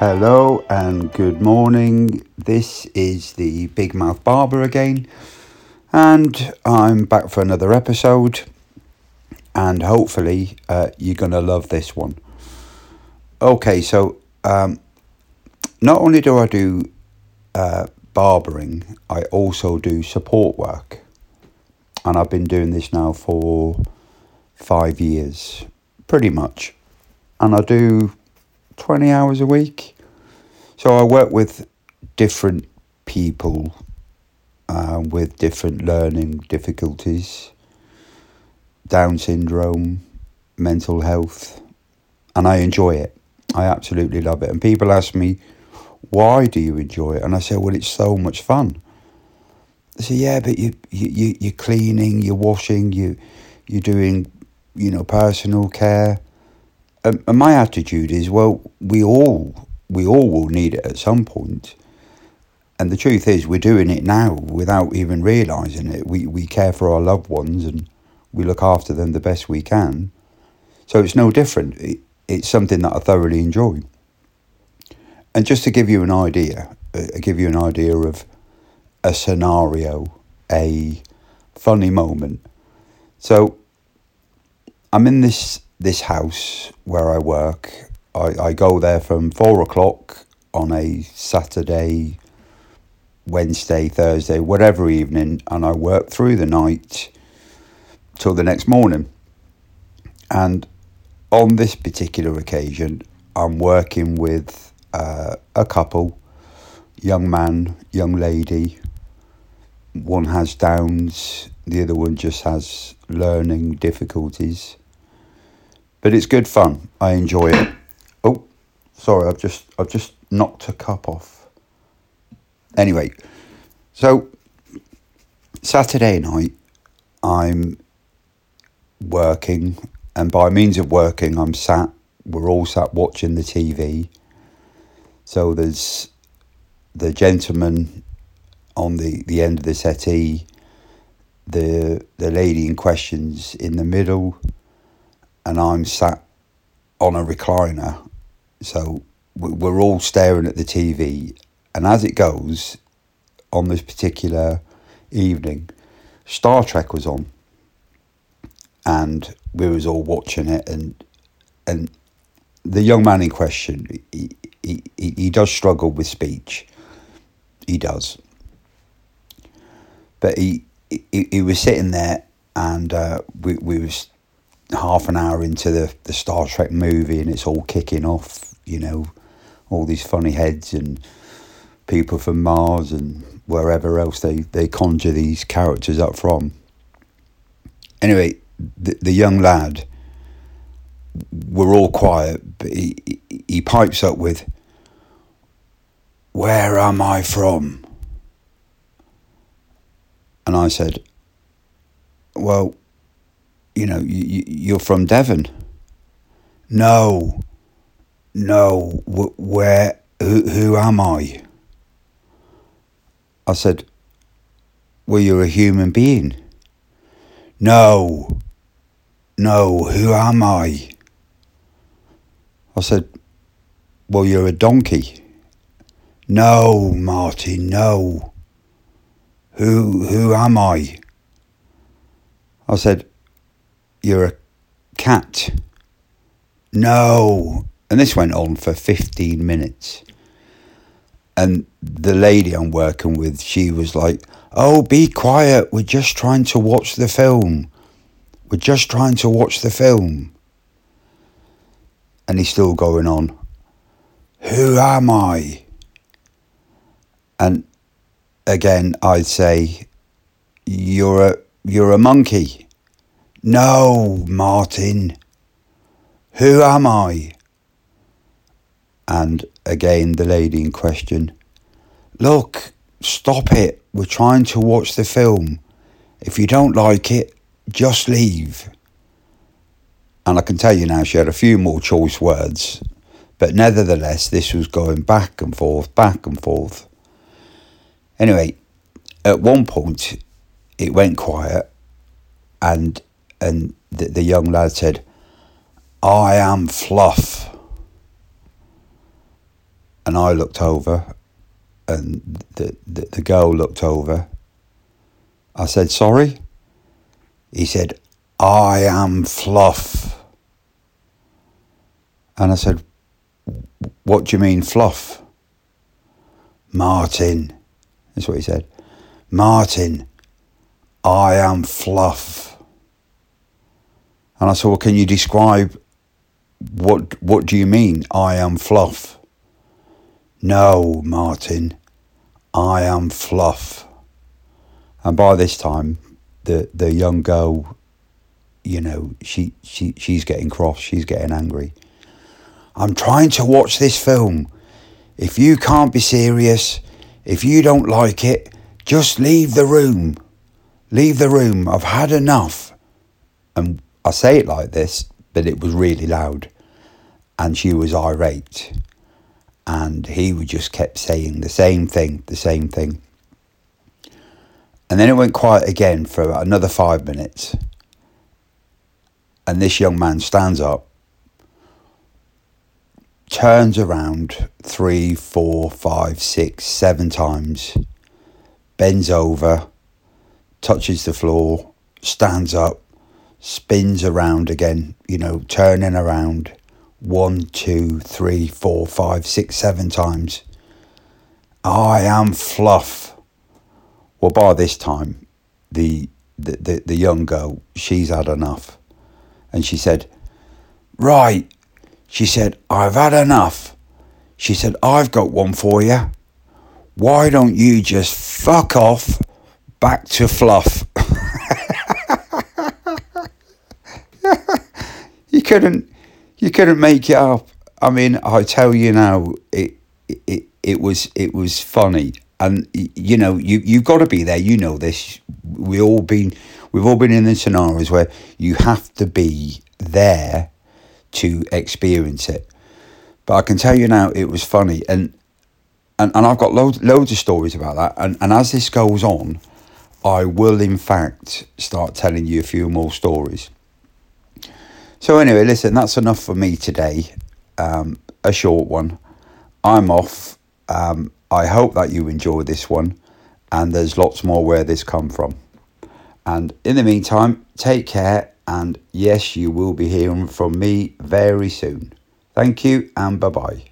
Hello and good morning. This is the Big Mouth Barber again, and I'm back for another episode. And hopefully, uh, you're gonna love this one. Okay, so um, not only do I do uh, barbering, I also do support work, and I've been doing this now for five years, pretty much, and I do 20 hours a week. So I work with different people uh, with different learning difficulties, Down syndrome, mental health, and I enjoy it. I absolutely love it. And people ask me, why do you enjoy it? And I say, well, it's so much fun. They say, yeah, but you, you, you're cleaning, you're washing, you, you're doing, you know, personal care and, and my attitude is, well, we all we all will need it at some point. And the truth is, we're doing it now without even realizing it. We we care for our loved ones and we look after them the best we can. So it's no different. It, it's something that I thoroughly enjoy. And just to give you an idea, uh, give you an idea of a scenario, a funny moment. So I'm in this this house where I work. I, I go there from four o'clock on a Saturday, Wednesday, Thursday, whatever evening, and I work through the night till the next morning. And on this particular occasion, I'm working with uh, a couple, young man, young lady. One has Downs, the other one just has learning difficulties but it's good fun. I enjoy it. Oh, sorry, I've just I've just knocked a cup off. Anyway, so Saturday night, I'm working, and by means of working, I'm sat. We're all sat watching the TV. So there's the gentleman on the, the end of the settee, the the lady in questions in the middle, and I'm sat on a recliner. So we're all staring at the TV. And as it goes, on this particular evening, Star Trek was on. And we was all watching it and and the young man in question he, he, he does struggle with speech. He does. But he he, he was sitting there and uh, we, we was half an hour into the, the Star Trek movie and it's all kicking off, you know, all these funny heads and people from Mars and wherever else they, they conjure these characters up from. Anyway, the, the young lad, we're all quiet, but he, he, he pipes up with, Where am I from? And I said, Well, you know, you, you're from Devon. No, no, where, who, who am I? I said, well, you're a human being. No, no, who am I? I said, well, you're a donkey. No, Marty, no. Who, who am I? I said, you're a cat. No. And this went on for 15 minutes. And the lady I'm working with, she was like, Oh, be quiet. We're just trying to watch the film. We're just trying to watch the film. And he's still going on. Who am I? And again, I'd say, You're a, you're a monkey. No, Martin. Who am I? And again, the lady in question. Look, stop it. We're trying to watch the film. If you don't like it, just leave. And I can tell you now, she had a few more choice words. But nevertheless, this was going back and forth, back and forth. Anyway, at one point, it went quiet and and the, the young lad said, I am Fluff. And I looked over, and the, the, the girl looked over. I said, Sorry? He said, I am Fluff. And I said, What do you mean, Fluff? Martin. That's what he said. Martin, I am Fluff. And I said, Well, can you describe what what do you mean? I am Fluff. No, Martin, I am Fluff. And by this time, the the young girl, you know, she she she's getting cross. She's getting angry. I'm trying to watch this film. If you can't be serious, if you don't like it, just leave the room. Leave the room. I've had enough. And I say it like this, but it was really loud. And she was irate. And he would just kept saying the same thing, the same thing. And then it went quiet again for another five minutes. And this young man stands up, turns around three, four, five, six, seven times, bends over, touches the floor, stands up, spins around again, you know, turning around one, two, three, four, five, six, seven times. I am fluff. Well, by this time, the, the, the, the young girl, she's had enough. And she said, Right. She said, I've had enough. She said, I've got one for you. Why don't you just fuck off back to fluff? you couldn't you couldn't make it up. I mean, I tell you now, it it it was it was funny, and you know, you you've got to be there. You know this. We all been we've all been in the scenarios where you have to be there to experience it. But I can tell you now, it was funny, and and, and I've got loads loads of stories about that. And and as this goes on, I will in fact start telling you a few more stories. So, anyway, listen, that's enough for me today. Um, a short one. I'm off. Um, I hope that you enjoy this one, and there's lots more where this come from. And in the meantime, take care, and yes, you will be hearing from me very soon. Thank you, and bye bye.